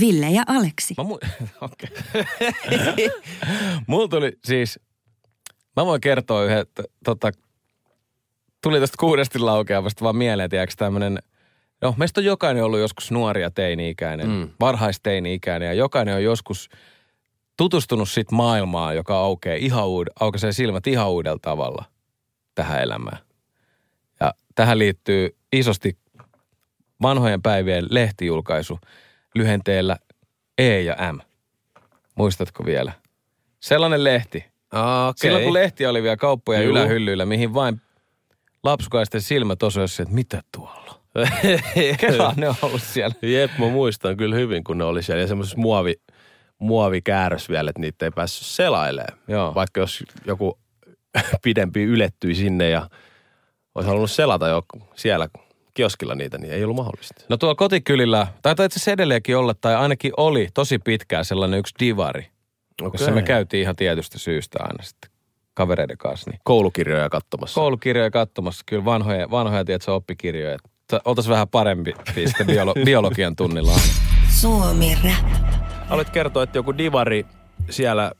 Ville ja Aleksi. Mä mu-. Mulla tuli siis, mä voin kertoa yhden, että tota, tuli tästä kuudesti laukeavasta vaan mieleen, tiedätkö tämmönen, no meistä on jokainen ollut joskus nuoria teini-ikäinen, mm. varhaisteini-ikäinen ja jokainen on joskus tutustunut sit maailmaan, joka aukeaa ihan uud- aukaisee silmät ihan uudella tavalla tähän elämään. Ja tähän liittyy isosti vanhojen päivien lehtijulkaisu lyhenteellä E ja M. Muistatko vielä? Sellainen lehti. Okei. Silloin kun lehti oli vielä kauppoja Juu. ylähyllyillä, mihin vain lapsukaisten silmät osoisivat, että mitä tuolla. Kela ne on ollut siellä. Jep, mä muistan kyllä hyvin, kun ne oli siellä. Ja semmoisessa muovi, muovikääräs vielä, että niitä ei päässyt selailemaan. Joo. Vaikka jos joku pidempi ylettyi sinne ja olisi halunnut selata jo siellä kioskilla niitä, niin ei ollut mahdollista. No tuolla kotikylillä, taitaa itse asiassa edelleenkin olla, tai ainakin oli tosi pitkään sellainen yksi divari, Okei. jossa me käytiin ihan tietystä syystä aina sitten kavereiden kanssa. Niin Koulukirjoja katsomassa. koulukirjoja katsomassa, kyllä vanhoja, vanhoja tiedätkö, oppikirjoja. Oltaisiin vähän parempi sitten biolo- biologian tunnilla. Suomi Rap. Haluat kertoa, että joku divari siellä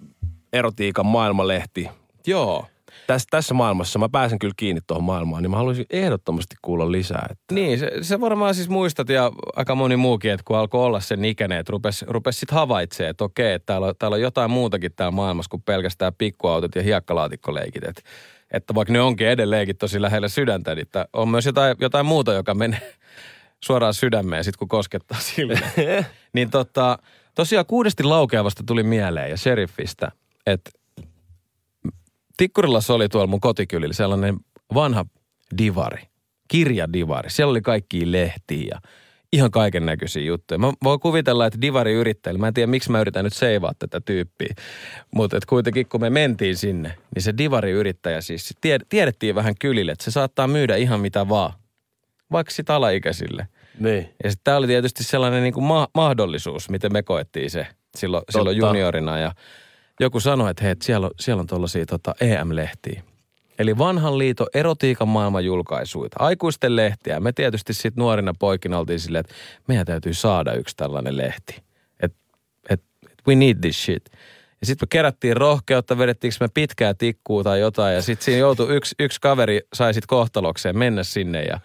erotiikan maailmalehti. Joo. Tässä, tässä maailmassa, mä pääsen kyllä kiinni tuohon maailmaan, niin mä haluaisin ehdottomasti kuulla lisää. Että Niin, se, se varmaan siis muistat ja aika moni muukin, että kun alkoi olla sen ikäinen, että rupesi rupes sitten havaitsemaan, että okei, että täällä on, täällä on jotain muutakin täällä maailmassa kuin pelkästään pikkuautot ja hiekkalaatikkoleikit. Että, että vaikka ne onkin edelleenkin tosi lähellä sydäntä, niin että on myös jotain, jotain muuta, joka menee suoraan sydämeen sitten kun koskettaa silmää. niin tota, tosiaan kuudesti laukeavasta tuli mieleen ja sheriffistä, että Tikkurilassa oli tuolla mun kotikylillä sellainen vanha divari, kirjadivari. Siellä oli kaikki lehtiä ja ihan kaiken näköisiä juttuja. Mä voin kuvitella, että divari yrittäjillä, mä en tiedä miksi mä yritän nyt seivaa tätä tyyppiä, mutta kuitenkin kun me mentiin sinne, niin se divari yrittäjä siis, tied, tiedettiin vähän kylille, että se saattaa myydä ihan mitä vaan, vaikka sit alaikäisille. niin. Ja sitten tämä oli tietysti sellainen niin kuin ma- mahdollisuus, miten me koettiin se silloin, silloin juniorina. Ja joku sanoi, että hei, et siellä on, siellä on tuollaisia tota EM-lehtiä. Eli vanhan liiton erotiikan maailman julkaisuita. Aikuisten lehtiä. Me tietysti sitten nuorina poikina oltiin silleen, että meidän täytyy saada yksi tällainen lehti. Että et, et we need this shit. Ja sitten me kerättiin rohkeutta, vedettiinkö me pitkää tikkuu tai jotain. Ja sitten siinä joutui yksi, yksi kaveri sai sitten kohtalokseen mennä sinne ja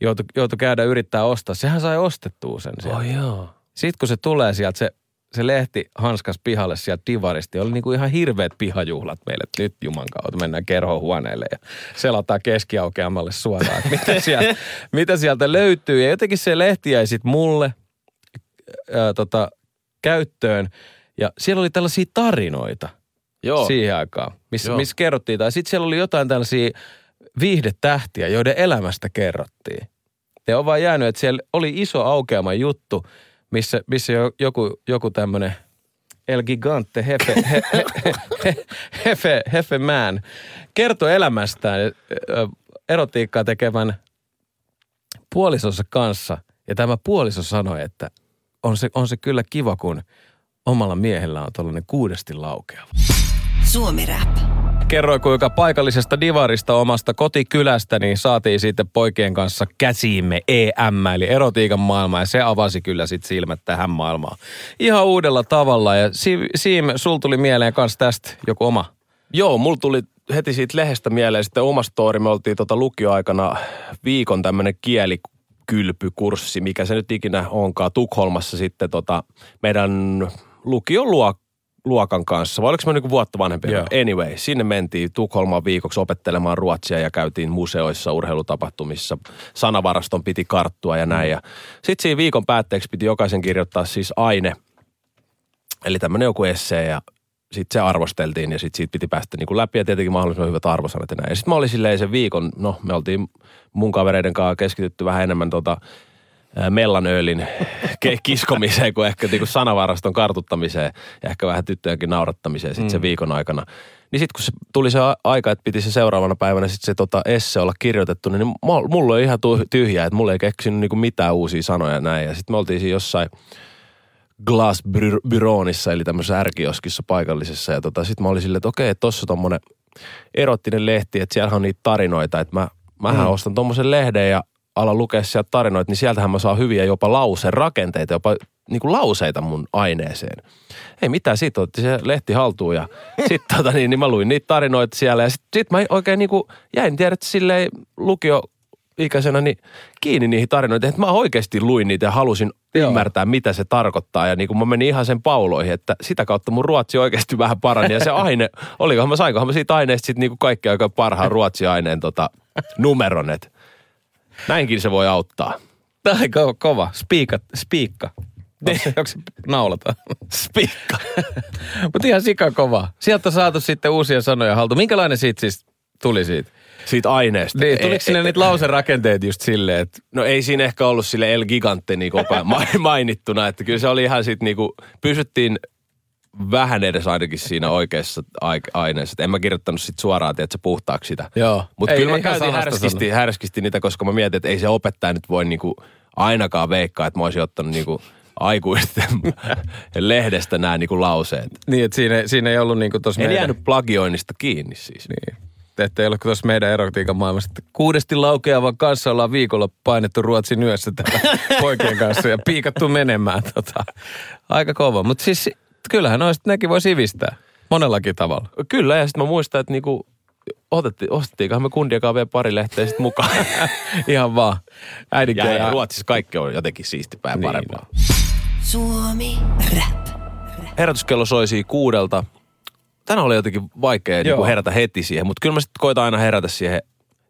joutui, joutui käydä yrittää ostaa. Sehän sai ostettua sen sieltä. Oh, joo. Sitten kun se tulee sieltä, se, se lehti hanskas pihalle sieltä divaristi. Oli niinku ihan hirveät pihajuhlat meille, että nyt juman kautta mennään kerhohuoneelle ja selataan keskiaukeamalle suoraan, että mitä sieltä, mitä sieltä löytyy. Ja jotenkin se lehti jäi sitten mulle ää, tota, käyttöön ja siellä oli tällaisia tarinoita Joo. siihen aikaan, missä, missä kerrottiin. Tai sitten siellä oli jotain tällaisia viihdetähtiä, joiden elämästä kerrottiin. Ja on vaan jäänyt, että siellä oli iso aukeama juttu, missä, missä jo- joku, joku tämmöinen El Gigante Hefe, he, he, he, hefe, hefe Man kertoi elämästään erotiikkaa tekevän puolisonsa kanssa. Ja tämä puoliso sanoi, että on se, on se kyllä kiva, kun omalla miehellä on tuollainen kuudesti laukeava Suomi Rap. Kerroi, kuinka paikallisesta divarista omasta kotikylästä niin saatiin sitten poikien kanssa käsiimme EM, eli erotiikan maailma, ja se avasi kyllä sitten silmät tähän maailmaan. Ihan uudella tavalla, ja Si- Siim, sul tuli mieleen kanssa tästä joku oma. Joo, mulla tuli heti siitä lehdestä mieleen sitten oma story. Me oltiin tota lukioaikana viikon tämmöinen kielikylpykurssi, mikä se nyt ikinä onkaan, Tukholmassa sitten tota meidän lukion luok- luokan kanssa. Vai oliko me niinku vuotta vanhempia? Joo. Anyway, sinne mentiin Tukholmaan viikoksi opettelemaan ruotsia ja käytiin museoissa, urheilutapahtumissa. Sanavaraston piti karttua ja näin. Ja sitten siinä viikon päätteeksi piti jokaisen kirjoittaa siis aine, Eli tämmöinen joku essee ja sitten se arvosteltiin ja sitten siitä piti päästä niin kuin läpi ja tietenkin mahdollisimman hyvät arvosanat ja näin. Ja sitten mä olin silleen sen viikon, no me oltiin mun kavereiden kanssa keskitytty vähän enemmän tota mellanöölin kiskomiseen kuin ehkä niinku sanavaraston kartuttamiseen ja ehkä vähän tyttöjenkin naurattamiseen sitten mm. sen viikon aikana. Niin sitten kun se tuli se aika, että piti se seuraavana päivänä sitten se tota esse olla kirjoitettu, niin mul- mulla oli ihan tyhjää, että mulla ei keksinyt niinku mitään uusia sanoja näin. Ja sitten me oltiin siinä jossain Glass Byr- Byronissa, eli tämmöisessä ärkioskissa paikallisessa. Ja tota, sitten mä olin silleen, että okei, tossa tommonen erottinen lehti, että siellä on niitä tarinoita, että mä, mähän mm. ostan tommosen lehden ja alan lukea sieltä tarinoita, niin sieltähän mä saan hyviä jopa lauserakenteita, jopa niin kuin lauseita mun aineeseen. Ei mitään, siitä otti se lehti haltuun ja sitten tota, niin, niin mä luin niitä tarinoita siellä ja sitten sit mä oikein niin kuin jäin, tiedät, silleen lukio ikäisenä niin kiinni niihin tarinoihin, että mä oikeasti luin niitä ja halusin Joo. ymmärtää, mitä se tarkoittaa. Ja niin kuin mä menin ihan sen pauloihin, että sitä kautta mun ruotsi oikeasti vähän parani. Ja se aine, olikohan mä, sainkohan mä siitä aineesta sitten niin kuin kaikki aika parhaan ruotsiaineen tota, numeron, että näinkin se voi auttaa. Tämä on kova, kova. Spiikka, spiikka. Onko se, onko se naulata? Spikka. Mutta ihan sika kova. Sieltä on saatu sitten uusia sanoja haltuun. Minkälainen siitä siis tuli siitä? Siitä aineesta. Niin, tuliko sinne niitä lauserakenteita just silleen, että No ei siinä ehkä ollut sille El Gigante niin mainittuna, että kyllä se oli ihan sitten niinku, pysyttiin vähän edes ainakin siinä oikeassa ai- aineessa. Et en mä kirjoittanut sit suoraan, että se puhtaaksi sitä. Joo. Mutta kyllä mä käytin härskisti, härskisti niitä, koska mä mietin, että ei se opettaja nyt voi niinku ainakaan veikkaa, että mä olisin ottanut niinku aikuisten lehdestä nämä niinku lauseet. niin, että siinä, siinä ei ollut niinku tuossa En meidän... jäänyt plagioinnista kiinni siis. Niin. Että ei ole tuossa meidän erotiikan maailmassa, että kuudesti laukeavan kanssa ollaan viikolla painettu Ruotsin yössä täällä poikien kanssa ja piikattu menemään. Tota. Aika kova. Mutta siis kyllähän noista nekin voi sivistää monellakin tavalla. Kyllä, ja sitten mä muistan, että niinku, otettiin, ostettiinkohan me kundiakaan vielä pari lehteä sitten mukaan. Ihan vaan. Ja, Äidinkieli. ja Ruotsissa kaikki on jotenkin siistipää ja Niin parempaa. Suomi Rap. Herätyskello soisi kuudelta. Tänään oli jotenkin vaikea niin herätä heti siihen, mutta kyllä mä sitten koitan aina herätä siihen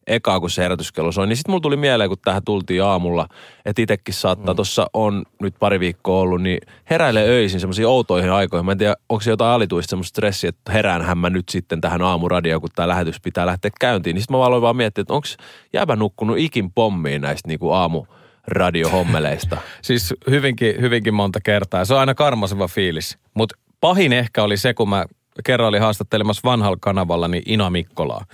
ekaa, kun se herätyskello soi. Niin sitten mulla tuli mieleen, kun tähän tultiin aamulla, että itsekin saattaa, mm. tuossa on nyt pari viikkoa ollut, niin heräilee öisin semmoisiin outoihin aikoihin. Mä en tiedä, onko se jotain alituista semmoista stressiä, että heräänhän mä nyt sitten tähän aamuradioon, kun tämä lähetys pitää lähteä käyntiin. Niin sitten mä aloin vaan miettiä, että onko jäbä nukkunut ikin pommiin näistä niin kuin aamuradiohommeleista. Siis hyvinkin, hyvinkin monta kertaa. Se on aina karmaseva fiilis. Mutta pahin ehkä oli se, kun mä kerran olin haastattelemassa vanhalla kanavalla niin Ina Mikkolaa.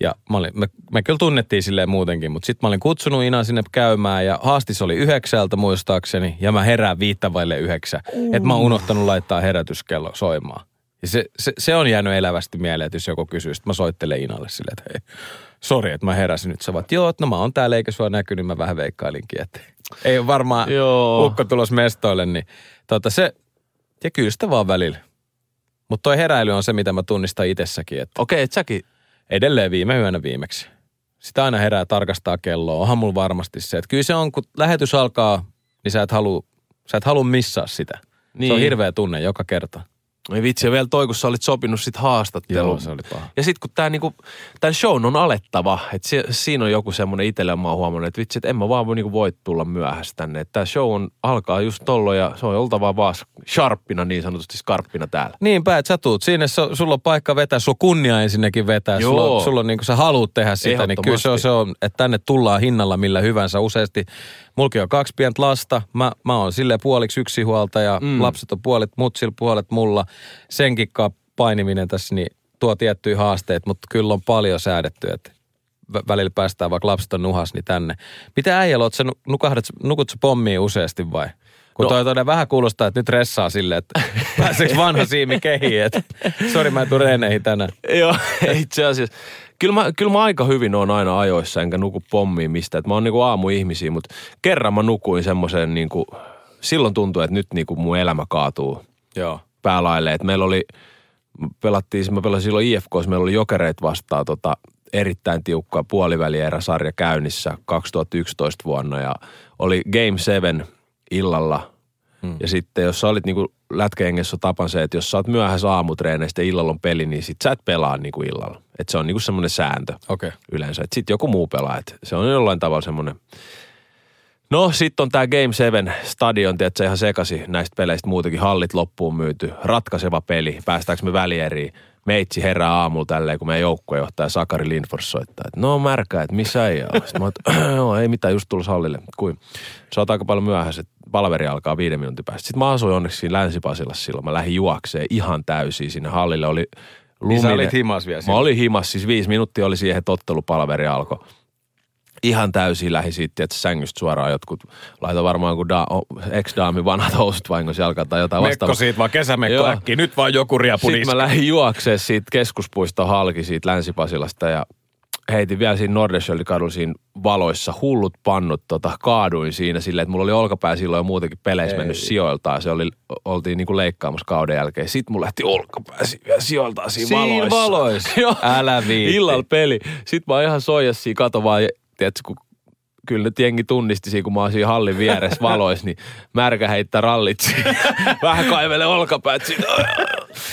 Ja mä olin, me, me kyllä tunnettiin silleen muutenkin, mutta sitten mä olin kutsunut Inaa sinne käymään ja haastis oli yhdeksältä muistaakseni ja mä herään viittä vaille yhdeksän. Että mä oon unohtanut laittaa herätyskello soimaan. Ja se, se, se on jäänyt elävästi mieleen, että jos joku kysyy, sitten mä soittelen Inalle silleen, että hei, sori, että mä heräsin nyt. Sä vaat, joo, että no mä oon täällä eikä sua näky, niin mä vähän veikkailinkin, että ei ole varmaan Joo. ukko tulos mestoille, niin tota se, ja kyllä sitä vaan välillä. Mutta toi heräily on se, mitä mä tunnistan itsessäkin, että Okei, et säkin edelleen viime yönä viimeksi. Sitä aina herää tarkastaa kelloa. Onhan mulla varmasti se, että kyllä se on, kun lähetys alkaa, niin sä et halua, sä et halua missaa sitä. Niin. Se on Niin. hirveä tunne joka kerta. Ei vitsi, ja vielä toi, kun sä olit sopinut sit haastattelun. Joo, se oli paha. Ja sitten kun tää niinku, tämän shown on alettava, että si, siinä on joku semmoinen itselle mä oon huomannut, että vitsi, että en mä vaan voi, niinku voi tulla myöhässä tänne. Että tää show on, alkaa just tolloin ja se on oltava vaan sharppina, niin sanotusti skarppina täällä. Niinpä, että sä tuut sinne, su- sulla on paikka vetää, sulla on kunnia ensinnäkin vetää, Joo. sulla sulla on niin kuin sä haluat tehdä sitä, niin kyllä se on, se on, että tänne tullaan hinnalla millä hyvänsä. Useasti, mulki on kaksi pientä lasta, mä, mä oon silleen puoliksi yksinhuolta ja mm. lapset on puolet mutsil, puolet mulla. Senkin painiminen tässä niin tuo tiettyjä haasteita, mutta kyllä on paljon säädetty, että vä- välillä päästään vaikka lapset on nuhas, niin tänne. Mitä äijällä, oot sä nu- nukahdat, nukut sä pommiin useasti vai? Kun No. toi todella vähän kuulostaa, että nyt ressaa silleen, että pääseekö vanha siimi kehiin, että sori mä en tuu tänään. Joo, itse asiassa. Kyllä mä, kyllä mä aika hyvin on aina ajoissa, enkä nuku pommiin mistä. Et mä oon niinku aamuihmisiä, mutta kerran mä nukuin semmoisen niinku, silloin tuntui, että nyt niinku mun elämä kaatuu Joo. päälaille. Et meillä oli, pelattiin, mä pelasin silloin IFKs, meillä oli jokereet vastaan tota, erittäin tiukka puolivälieräsarja käynnissä 2011 vuonna ja oli Game 7 illalla. Hmm. Ja sitten jos sä olit niinku lätkäjengessä on tapan se, että jos sä oot myöhässä aamutreeneistä ja illalla on peli, niin sit sä et pelaa niinku illalla. Et se on niinku semmoinen sääntö. Okay. yleensä. Että sitten joku muu pelaa. Et se on jollain tavalla semmoinen. No sitten on tämä Game 7 stadion, tiedätkö, ihan sekasi näistä peleistä muutenkin. Hallit loppuun myyty, ratkaiseva peli, päästäänkö me välieriin. Meitsi herää aamulla tälleen, kun meidän joukkuejohtaja Sakari Lindfors soittaa, että no märkä, että missä ei ole. Sitten mä oon, joo, ei mitään, just tullut hallille. Kuin, se on aika paljon myöhässä, että palveri alkaa viiden minuutin päästä. Sitten mä asuin onneksi siinä länsi silloin. Mä lähdin juokseen ihan täysin sinne hallille. Oli luminen. Niin sä olit himas vielä Mä siinä. olin himas, siis viisi minuuttia oli siihen, että ottelupalveri alkoi. Ihan täysin lähi siitä, että sängystä suoraan jotkut laita varmaan kuin da, ex-daamin vanhat housut vahingossa jalkaan tai jotain Mekko vastaavaa. siitä vaan, kesämekko Joo. äkkiä. Nyt vaan joku riapu Sitten mä lähdin juokseen siitä keskuspuiston halki siitä Länsi-Pasilasta ja heitin vielä siinä Nordenskjöldin kadulla siinä valoissa hullut pannut, tota, kaaduin siinä silleen, että mulla oli olkapää silloin jo muutenkin peleissä Ei. mennyt sijoiltaan. Se oli, oltiin niinku leikkaamassa kauden jälkeen. Sitten mulla lähti olkapää sijoiltaan siinä, Siinä valoissa. valoissa? Joo. Älä viitti. Illalla peli. Sitten mä oon ihan soijas siinä, kato vaan, tiedätkö, kun kyllä nyt jengi tunnisti siinä, kun mä oon siinä hallin vieressä valoissa, niin märkä heittää rallit. Vähän kaivele olkapäät siinä.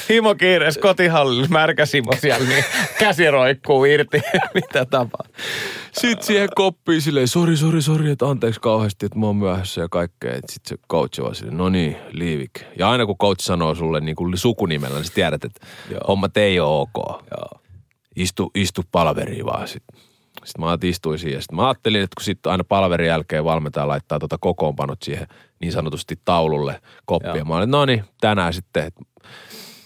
Himo kiireessä kotihallilla, märkä Simo siellä, niin käsi roikkuu irti. Mitä tapaa? Sitten siihen koppiin silleen, sori, sori, sori, että anteeksi kauheasti, että mä oon myöhässä ja kaikkea. Sitten se coach vaan silleen, no niin, liivik. Ja aina kun coach sanoo sulle niin kuin sukunimellä, niin sä tiedät, että Joo. hommat ei ole ok. Joo. Istu, istu palveriin vaan sitten. Sitten mä istuin siihen. Sitten mä ajattelin, että kun sitten aina palverin jälkeen valmentaja laittaa tota kokoonpanot siihen niin sanotusti taululle koppia. Joo. Mä olin, no niin, tänään sitten, että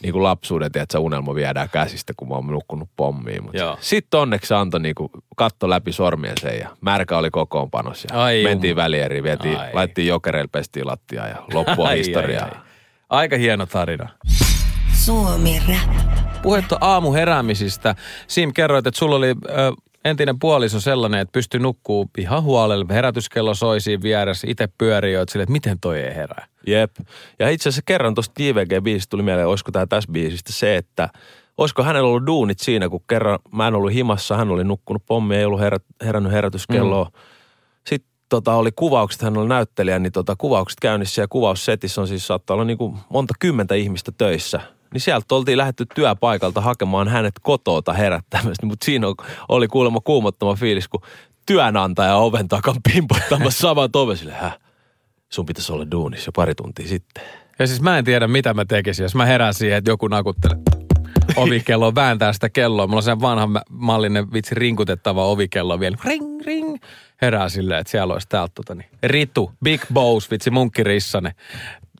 niin kuin lapsuuden, että unelma viedään käsistä, kun mä oon nukkunut pommiin. Mutta sitten onneksi se antoi niin kuin, katto läpi sormien sen ja märkä oli kokoonpanossa. Ja Ai mentiin välieriin, vietiin, Ai. laittiin jokereille, pestiin lattiaa ja loppua Ai, historiaa. ai, ai. Aika hieno tarina. Suomi Rap. Puhetta aamuheräämisistä. Sim, kerroit, että sulla oli ö, entinen puoliso sellainen, että pystyi nukkuu ihan huolella. Herätyskello soi siinä vieressä, itse pyörii jo, että silleen, että miten toi ei herää. Jep. Ja itse asiassa kerran tuosta JVG-biisistä tuli mieleen, olisiko tämä tässä biisistä se, että olisiko hänellä ollut duunit siinä, kun kerran mä en ollut himassa, hän oli nukkunut pommi, ei ollut herät, herännyt herätyskelloa. Mm. Sitten tota, oli kuvaukset, hän oli näyttelijä, niin tota, kuvaukset käynnissä ja kuvaussetissä on siis saattaa olla niin kuin monta kymmentä ihmistä töissä. Niin sieltä oltiin lähdetty työpaikalta hakemaan hänet kotoota herättämästä, mutta siinä oli kuulemma kuumottava fiilis, kun työnantaja oven takan pimpottamassa saman oven sille, häh? sun pitäisi olla duunissa jo pari tuntia sitten. Ja siis mä en tiedä, mitä mä tekisin, jos mä herään siihen, että joku nakuttelee ovikelloa, vääntää sitä kelloa. Mulla on sen vanha mallinen vitsi rinkutettava ovikello vielä. Ring, ring. Herää silleen, että siellä olisi täältä tota niin. Ritu, Big Boss, vitsi munkkirissanen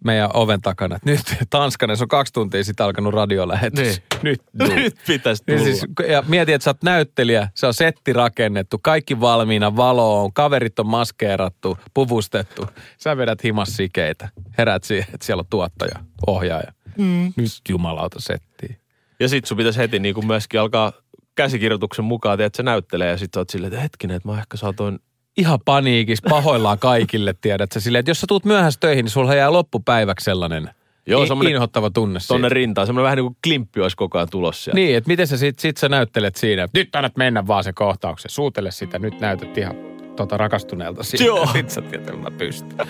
meidän oven takana. Et Nyt Tanskanen, se on kaksi tuntia sitten alkanut radiolähetys. Niin. Nyt. Nyt pitäisi tulla. siis, ja mieti, että sä oot näyttelijä, se on setti rakennettu, kaikki valmiina, valo on, kaverit on maskeerattu, puvustettu. Sä vedät himas sikeitä, herät siihen, että siellä on tuottaja, ohjaaja. Mm. Nyt jumalauta settiin. Ja sit sun pitäisi heti niin kuin myöskin alkaa käsikirjoituksen mukaan, että se näyttelee ja sit sä oot silleen, että hetkinen, että mä ehkä saatoin Ihan paniikis, pahoillaan kaikille, tiedät sä silleen, että jos sä tuut myöhässä töihin, niin sulla jää loppupäiväksi sellainen Joo, semmonen- inhottava tunne tonne siitä. rintaan. Semmoinen vähän niin kuin klimppi olisi koko ajan tulossa sieltä. Niin, että miten sä sit, sit sä näyttelet siinä, että nyt annat mennä vaan se kohtauksen, suutele sitä, nyt näytät ihan tota rakastuneelta siinä. Joo. Sit sä tiedät, että mä pystyn.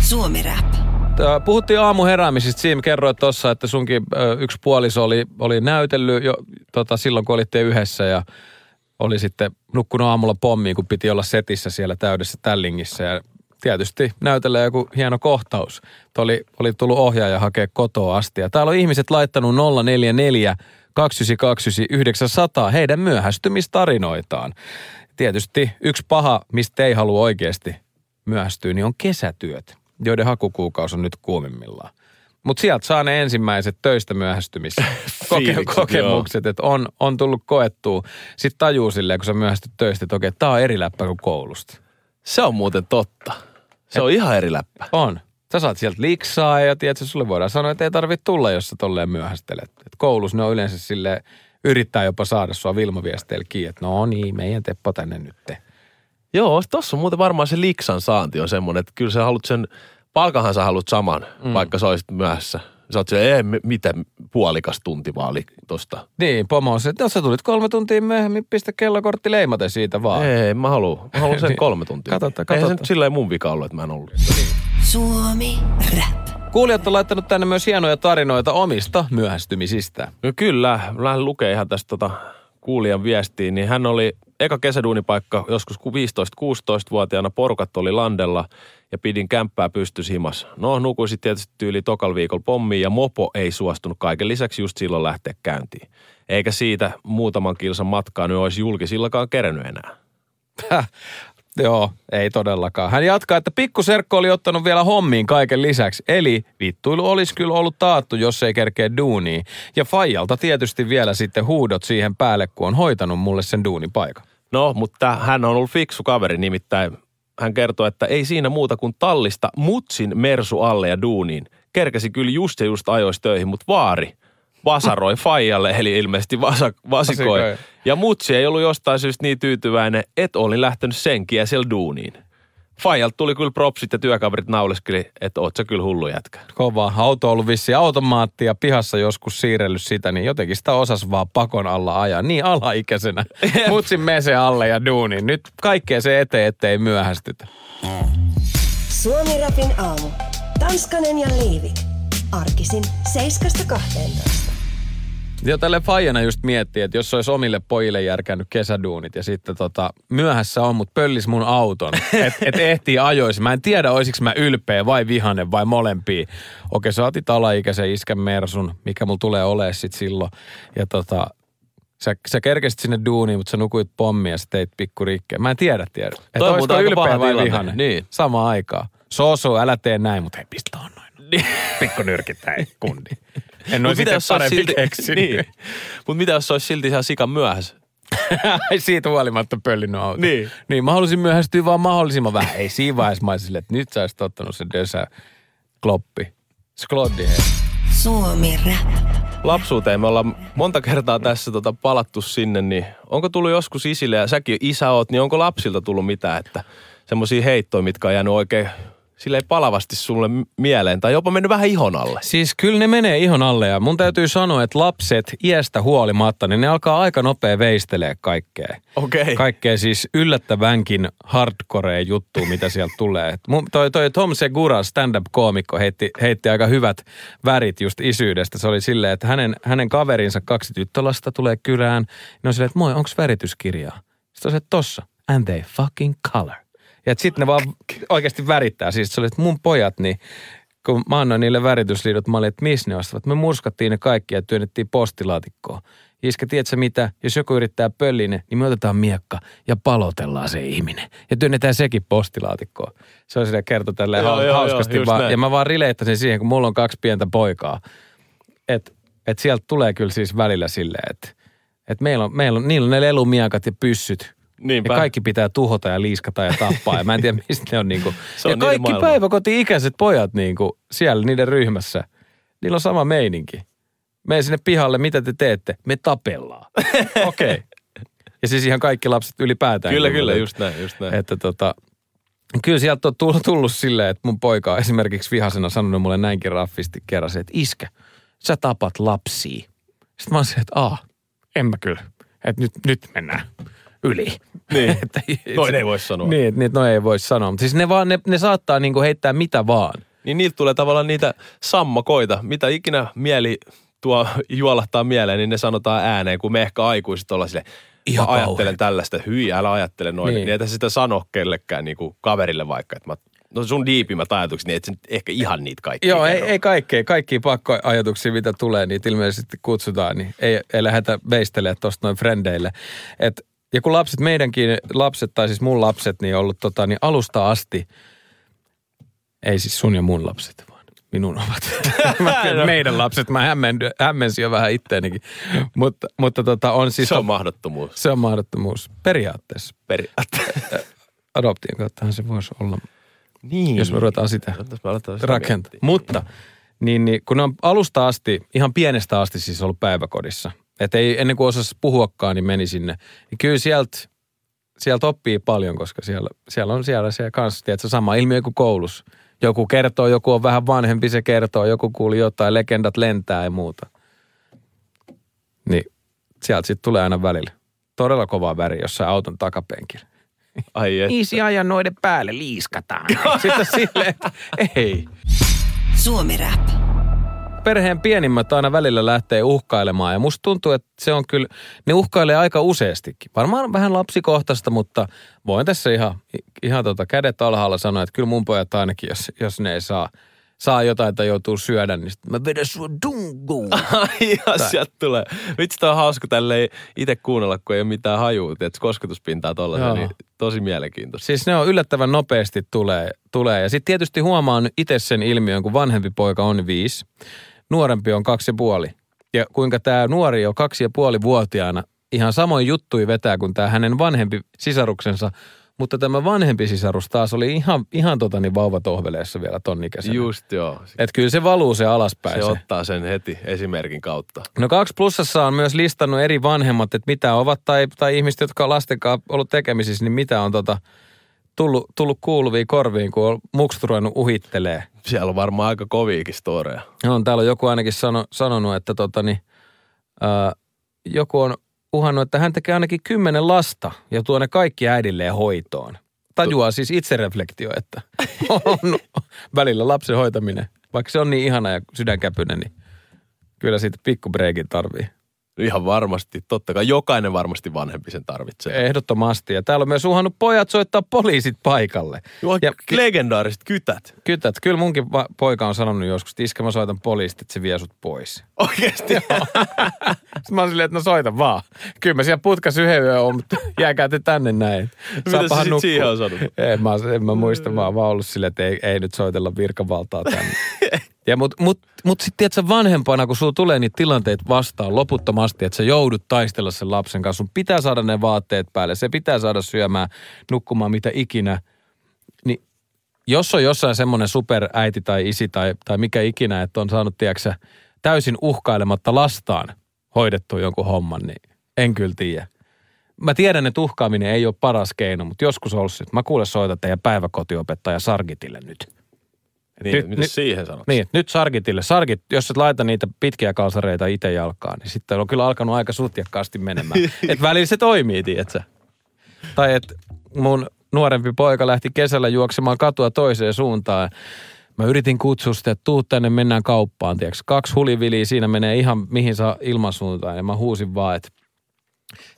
Suomi Rap. Puhuttiin aamuheräämisistä. Siim kerroit tuossa, että sunkin yksi puoliso oli, oli näytellyt jo tota, silloin, kun olitte yhdessä ja oli sitten nukkunut aamulla pommiin, kun piti olla setissä siellä täydessä tällingissä. Ja tietysti näytellä joku hieno kohtaus. Tuo Oli, oli tullut ohjaaja hakea kotoa asti. Ja täällä on ihmiset laittanut 044 292 900 heidän myöhästymistarinoitaan. Tietysti yksi paha, mistä ei halua oikeasti myöhästyä, niin on kesätyöt, joiden hakukuukausi on nyt kuumimmillaan. Mutta sieltä saa ne ensimmäiset töistä myöhästymiskokemukset, Fiilikset, että on, on tullut koettua. Sitten tajuu silleen, kun sä myöhästyt töistä, että okei, tää on eri läppä kuin koulusta. Se on muuten totta. Se on ihan eri läppä. On. Sä saat sieltä liksaa ja tiedätkö, sulle voidaan sanoa, että ei tarvitse tulla, jos sä tolleen myöhästelet. Et koulussa ne on yleensä sille yrittää jopa saada sua Vilma-viesteillä kiinni, että no niin, meidän Teppo tänne nyt. Joo, tossa on muuten varmaan se liksan saanti on semmoinen, että kyllä sä haluat sen, palkanhan sä haluat saman, mm. vaikka sä olisit myöhässä. Sä oot silleen, ei, mi- mitä puolikas tunti vaan oli tosta. Niin, pomo on se, että jos sä tulit kolme tuntia myöhemmin, pistä kellokortti leimaten siitä vaan. Ei, mä haluan. Mä haluan sen Niin. kolme tuntia. Katsotaan, Eihän se katsotaan. nyt silleen mun vika ollut, että mä en ollut. Suomi Rap. Kuulijat on laittanut tänne myös hienoja tarinoita omista myöhästymisistä. No kyllä, mä lähden lukea ihan tästä tota kuulijan viestiin, niin hän oli eka kesäduunipaikka joskus 15-16-vuotiaana, porukat oli landella ja pidin kämppää pystys himas. No, nukuisin tietysti tyyli tokal viikolla pommiin ja mopo ei suostunut kaiken lisäksi just silloin lähteä käyntiin. Eikä siitä muutaman kilsan matkaa nyt olisi julkisillakaan kerennyt enää. Joo, ei todellakaan. Hän jatkaa, että pikkuserkko oli ottanut vielä hommiin kaiken lisäksi. Eli vittuilu olisi kyllä ollut taattu, jos ei kerkeä duuniin. Ja Fajalta tietysti vielä sitten huudot siihen päälle, kun on hoitanut mulle sen duunipaikan. No, mutta hän on ollut fiksu kaveri, nimittäin hän kertoo, että ei siinä muuta kuin tallista mutsin mersu alle ja duuniin. Kerkesi kyllä just ja just ajoisi töihin, mutta vaari vasaroi Fajalle, eli ilmeisesti vasa, vasikoi. Vasikoi. Ja mutsi ei ollut jostain syystä niin tyytyväinen, että oli lähtenyt senkiä siellä duuniin. Fajalta tuli kyllä propsit ja työkaverit nauleskeli, että oot sä kyllä hullu jätkä. Kova. Auto on ollut vissi automaatti ja pihassa joskus siirrellyt sitä, niin jotenkin sitä osas vaan pakon alla ajaa. Niin alaikäisenä. Mutsin mese alle ja duuniin. Nyt kaikkea se eteen, ettei myöhästytä. Suomi Rapin aamu. Tanskanen ja Liivik. Arkisin 7.12. Jo tälle Fajana just miettii, että jos olisi omille pojille järkännyt kesäduunit ja sitten tota, myöhässä on, mutta pöllis mun auton, että et ehtii ajoisi. Mä en tiedä, olisiko mä ylpeä vai vihanen vai molempia. Okei, sä otit alaikäisen iskän Mersun, mikä mulla tulee olemaan sit silloin. Ja tota, sä, sä kerkesit sinne duuniin, mutta sä nukuit pommia ja sä teit pikku rikkeen. Mä en tiedä, tiedä. Että Toi olisiko ylpeä vai tilanne. vihanen. Niin. Samaan aikaan. Soso, älä tee näin, mutta hei, pistä on noin. Pikku nyrkittäin, kundi. En se olisi parempi silti, keksinyt. niin. Mutta mitä jos se olisi silti ihan sikan myöhässä? Siitä huolimatta pöllinyt auto. Niin. Niin, mä halusin myöhästyä vaan mahdollisimman vähän. Ei siinä vaiheessa mä olisin silleen, että nyt sä olisit ottanut se dösä kloppi. Skloddi hei. Suomi Rap. lapsuuteen me ollaan monta kertaa tässä tota palattu sinne, niin onko tullut joskus isille, ja säkin isä oot, niin onko lapsilta tullut mitään, että semmoisia heittoja, mitkä on jäänyt oikein silleen palavasti sulle mieleen, tai jopa mennyt vähän ihon alle? Siis kyllä ne menee ihon alle ja mun täytyy sanoa, että lapset iästä huolimatta, niin ne alkaa aika nopea veistelee kaikkea. Okei. Kaikkea siis yllättävänkin hardcore juttu, mitä sieltä tulee. Et mun- Toi, toi Tom Segura, stand-up-koomikko, heitti, heitti aika hyvät värit just isyydestä. Se oli silleen, että hänen, hänen kaverinsa kaksi tyttölasta tulee kylään. Ne on silleen, että moi, onks värityskirjaa? Sitten on se, tossa. And they fucking color. Ja sitten ne vaan oikeasti värittää. Siis se oli, että mun pojat, niin kun mä annoin niille väritysliidot, mä olin, että missä ne ostavat. Me murskattiin ne kaikki ja työnnettiin postilaatikkoon. Iskä, tiedätkö mitä? Jos joku yrittää pölliä ne, niin me otetaan miekka ja palotellaan se ihminen. Ja työnnetään sekin postilaatikkoon. Se on sitä kerto tälleen Joo, hau- joo, hauskasti joo, vaan. näin. Ja mä vaan rileittäisin siihen, kun mulla on kaksi pientä poikaa. Että et sieltä tulee kyllä siis välillä silleen, että et meillä on, meillä on, niillä on ne lelumiekat ja pyssyt. Niinpä. Ja kaikki pitää tuhota ja liiskata ja tappaa. Ja mä en tiedä, mistä ne on niinku. Se on ja niiden kaikki maailma. päiväkoti-ikäiset pojat niinku siellä niiden ryhmässä. Niillä on sama meininki. Mene sinne pihalle, mitä te teette? Me tapellaan. Okei. Okay. Ja siis ihan kaikki lapset ylipäätään. Kyllä, kyllä, että- just näin, just näin. Että tota, kyllä sieltä on tullut, tullut silleen, että mun poika on esimerkiksi vihasena sanonut mulle näinkin raffisti kerran se, että iskä, sä tapat lapsia. Sitten mä oon se, että aah, en mä kyllä. Että nyt, nyt mennään yli. Niin. että, Noin ei voi sanoa. Niin, niin, no ei voi sanoa. Mutta siis ne, vaan, ne, ne saattaa niinku heittää mitä vaan. Niin niiltä tulee tavallaan niitä sammakoita, mitä ikinä mieli tuo juolahtaa mieleen, niin ne sanotaan ääneen, kun me ehkä aikuiset ollaan sille, Ihan mä ajattelen kauheeta. tällaista, hyi, älä ajattele noin. Niin. Niin, että sitä sano kellekään niin kuin kaverille vaikka, että mä, no sun diipimmät ajatukset, niin et nyt ehkä ihan niitä kaikkia Joo, ei, ei kaikkea. Kaikki pakkoajatuksia, mitä tulee, niitä ilmeisesti kutsutaan, niin ei, ei lähdetä veistelemään tuosta noin frendeille. Et, ja kun lapset, meidänkin lapset, tai siis mun lapset, niin on ollut tota, niin alusta asti, ei siis sun ja mun lapset, vaan minun ovat. tiedän, meidän lapset, mä hämmendy, hämmensin jo vähän itteenikin. Mutta, mutta tota, on siis... Se on mahdottomuus se on mahdottomuus periaatteessa. periaatteessa. Adoption kauttahan se voisi olla, niin. jos me ruvetaan sitä sitä rakentaa. Mutta niin, niin, kun ne on alusta asti, ihan pienestä asti siis ollut päiväkodissa, että ei ennen kuin osasi puhuakaan, niin meni sinne. Niin kyllä sieltä, sieltä oppii paljon, koska siellä, siellä on siellä se kanssa, tiedätkö, sama ilmiö kuin koulussa. Joku kertoo, joku on vähän vanhempi, se kertoo, joku kuuli jotain, legendat lentää ja muuta. Niin sieltä sitten tulee aina välillä. Todella kova väri jossain auton takapenkillä. Ai et. Easy ajan noiden päälle liiskataan. Sitten silleen, että ei. Suomi Rap. Perheen pienimmät aina välillä lähtee uhkailemaan ja musta tuntuu, että se on kyllä, ne uhkailee aika useastikin. Varmaan vähän lapsikohtaista, mutta voin tässä ihan, ihan tota kädet alhaalla sanoa, että kyllä mun pojat ainakin, jos, jos ne ei saa, saa jotain tai joutuu syödä, niin sit mä vedän sua dunguun. Ai sieltä tulee. Vitsi, tää on hauska tälleen itse kuunnella, kun ei ole mitään hajua, että kosketuspintaa Joo. niin tosi mielenkiintoista. Siis ne on yllättävän nopeasti tulee. tulee. Ja sitten tietysti huomaan itse sen ilmiön, kun vanhempi poika on viisi, nuorempi on kaksi ja puoli. Ja kuinka tämä nuori on kaksi ja puoli vuotiaana ihan samoin juttui vetää kuin tämä hänen vanhempi sisaruksensa. Mutta tämä vanhempi sisarus taas oli ihan, ihan tota niin vauvatohveleessa vielä ton ikäisenä. Just joo. Et kyllä se valuu se alaspäin. Se Se ottaa sen heti esimerkin kautta. No kaksi plussassa on myös listannut eri vanhemmat, että mitä ovat, tai, tai ihmiset, jotka on lasten kanssa ollut tekemisissä, niin mitä on tota, tullut, tullut kuuluviin korviin, kun on mukset ruvennut uhittelee. Siellä on varmaan aika koviikin storeja. No, täällä on joku ainakin sano, sanonut, että tota, niin, ää, joku on uhannut, että hän tekee ainakin kymmenen lasta ja tuo ne kaikki äidilleen hoitoon. Tajuaa siis itsereflektio, että on välillä lapsen hoitaminen, vaikka se on niin ihana ja sydänkäpyinen, niin kyllä siitä pikku breikin tarvii. Ihan varmasti, totta kai jokainen varmasti vanhempi sen tarvitsee. Ehdottomasti. Ja täällä on myös uhannut pojat soittaa poliisit paikalle. Joo, Ja legendaariset kytät. kytät, kyllä munkin va- poika on sanonut joskus, että iskä mä soitan poliisit, että se vie sut pois. Oikeasti. Sitten mä oon silleen, että no soita vaan. Kyllä mä siellä putkas yhden yön on, mutta jääkää te tänne näin. se Saapahan sit siihen on sanonut? En mä, en mä muista, mä oon vaan ollut silleen, että ei, ei nyt soitella virkavaltaa tänne. Ja mut, mut, mut sitten tiedätkö vanhempana, kun sulla tulee niitä tilanteita vastaan loputtomasti, että sä joudut taistella sen lapsen kanssa. Sun pitää saada ne vaatteet päälle, se pitää saada syömään, nukkumaan mitä ikinä. Niin jos on jossain semmoinen superäiti tai isi tai, tai mikä ikinä, että on saanut, tiedätkö, täysin uhkailematta lastaan hoidettu jonkun homman, niin en kyllä tiedä. Mä tiedän, että uhkaaminen ei ole paras keino, mutta joskus se, että mä kuule soita teidän päiväkotiopettaja Sargitille nyt. Niin, Nyt- mitä nyt- siihen sanot? Niin, nyt Sargitille. Sargit, jos et laita niitä pitkiä kalsareita itse jalkaan, niin sitten on kyllä alkanut aika sutjakkaasti menemään. että välillä se toimii, tiedätkö? Tai että mun nuorempi poika lähti kesällä juoksemaan katua toiseen suuntaan. Mä yritin kutsua sitä, että tuu tänne, mennään kauppaan, tiedätkö? Kaksi huliviliä, siinä menee ihan mihin saa ilmansuuntaan. Ja mä huusin vaan, että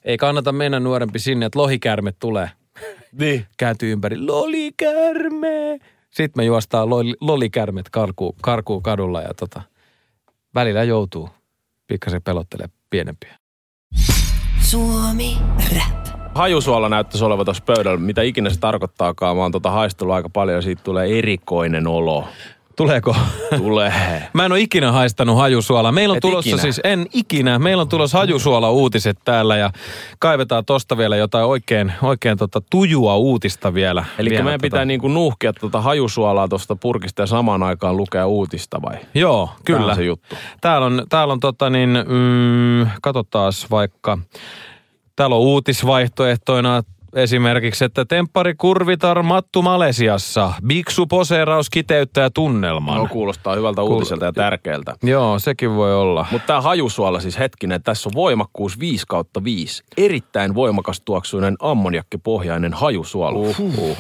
ei kannata mennä nuorempi sinne, että lohikärme tulee Niin. kääntyy ympäri, lolikärme. Sitten me juostaan loli, lolikärmet karkuu, karkuu kadulla ja tota, välillä joutuu pikkasen pelottelee pienempiä. Suomi Rap. Hajusuola näyttäisi olevan tuossa pöydällä. Mitä ikinä se tarkoittaakaan. Mä oon tota haistellut aika paljon ja siitä tulee erikoinen olo. Tuleeko? Tulee. Mä en ole ikinä haistanut hajusuolaa. Meillä on Et tulossa ikinä? siis, en ikinä, meillä on tulossa hajusuola-uutiset täällä ja kaivetaan tosta vielä jotain oikein, oikein tota tujua uutista vielä. Eli vielä meidän pitää niinku nuuhkia tuota hajusuolaa tuosta purkista ja samaan aikaan lukea uutista vai? Joo, kyllä. Tää on se juttu. Täällä on, täällä on tota niin, mm, katsotaan vaikka, täällä on uutisvaihtoehtoina esimerkiksi, että temppari kurvitar Mattu Malesiassa, biksu poseeraus kiteyttää tunnelman. No kuulostaa hyvältä Kuul- uutiselta ja tärkeältä. Joo, sekin voi olla. Mutta tämä hajusuola siis hetkinen, tässä on voimakkuus 5 kautta 5. Erittäin voimakas tuoksuinen ammoniakkipohjainen hajusuola. Uhuh.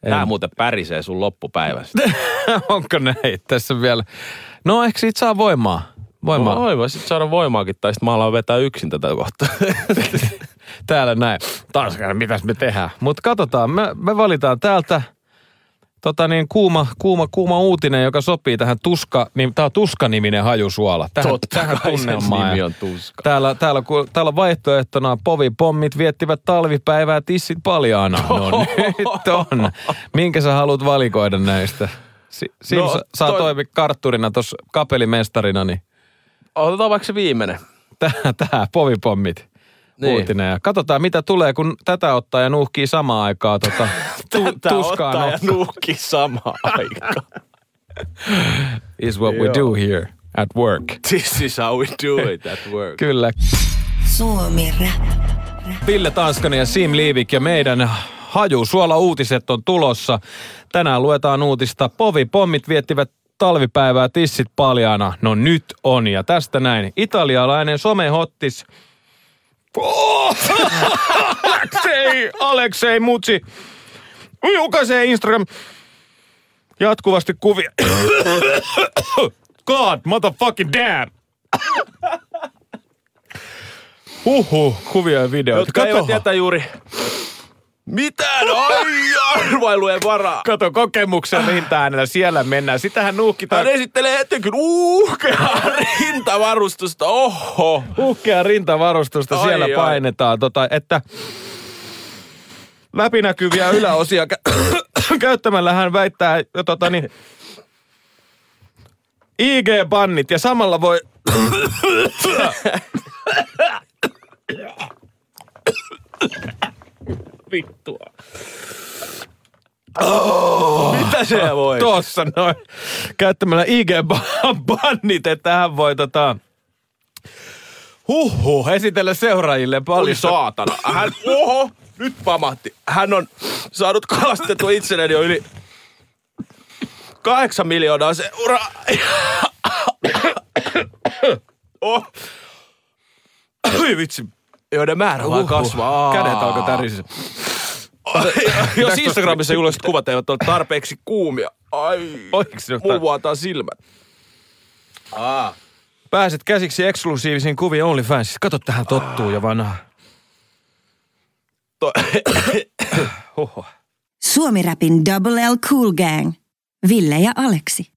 Tämä muuten pärisee sun loppupäivästä. Onko näin? Tässä vielä. No ehkä siitä saa voimaa. Voimaa. Oi, voi sit saada voimaakin, tai sitten mä alan vetää yksin tätä kohtaa. Täällä näin. Taas mitäs me tehdään. Mutta katsotaan, me, me valitaan täältä tota niin, kuuma, kuuma, kuuma uutinen, joka sopii tähän tuska, niin, tää on tuska-niminen hajusuola. Tähän, Totta tähän tunnelmaan. nimi on tuska. Täällä, täällä, täällä on vaihtoehtona povipommit viettivät talvipäivää tissit paljaana. No nyt on. Minkä sä haluat valikoida näistä? Si- Sim no, saa toi- toimi kartturina tuossa kapelimestarina, niin Otetaan vaikka se viimeinen. tää, tää povipommit Niin. uutinen. Ja katsotaan mitä tulee, kun tätä ottaa ja nuuhkii samaan aikaan tota, tu, Tätä tuskaa ottaa ja nokka. nuuhki samaan aikaan. Is what we Joo. do here at work. This is how we do it at work. Kyllä. Suomi Rap. Ville Tanskanen ja Sim Liivik ja meidän hajusuola uutiset on tulossa. Tänään luetaan uutista. Povi-pommit viettivät talvipäivää tissit paljaana. No nyt on ja tästä näin. Italialainen somehottis. Oh! Aleksei, Aleksei Mutsi. Julkaisee Instagram jatkuvasti kuvia. god, motherfucking damn. Huhhuh, kuvia ja videoita. Jotka eivät Kato, tietää juuri mitään ai, arvailujen varaa. kato kokemuksen rinta siellä mennään. Sitähän nuuhkitaan. Hän esittelee etenkin uhkeaa rintavarustusta. Oho. Uhkea rintavarustusta Ai, siellä ai. painetaan, tota, että läpinäkyviä yläosia kä- käyttämällä hän väittää, tota niin, IG-bannit ja samalla voi... Vittua. Mitä se voi? Tuossa noin. Käyttämällä IG-bannit, että hän voi tota... Huhhuh, esitellä seuraajille Oli paljon. saatana. Hän, oho, nyt pamahti. Hän on saanut kalastettua itselleen jo yli kahdeksan miljoonaa seuraa. oh. Oi vitsi. Joiden määrä vaan kasvaa. Kädet alkoi tärisee. Jos Instagramissa julkaiset kuvat eivät ole tarpeeksi kuumia. Ai, vuotaa silmät. Pääset käsiksi eksklusiivisiin kuviin OnlyFansissa. Kato, tähän tottuu jo vanha. To-. Suomi Rapin Double L Cool Gang. Ville ja Aleksi.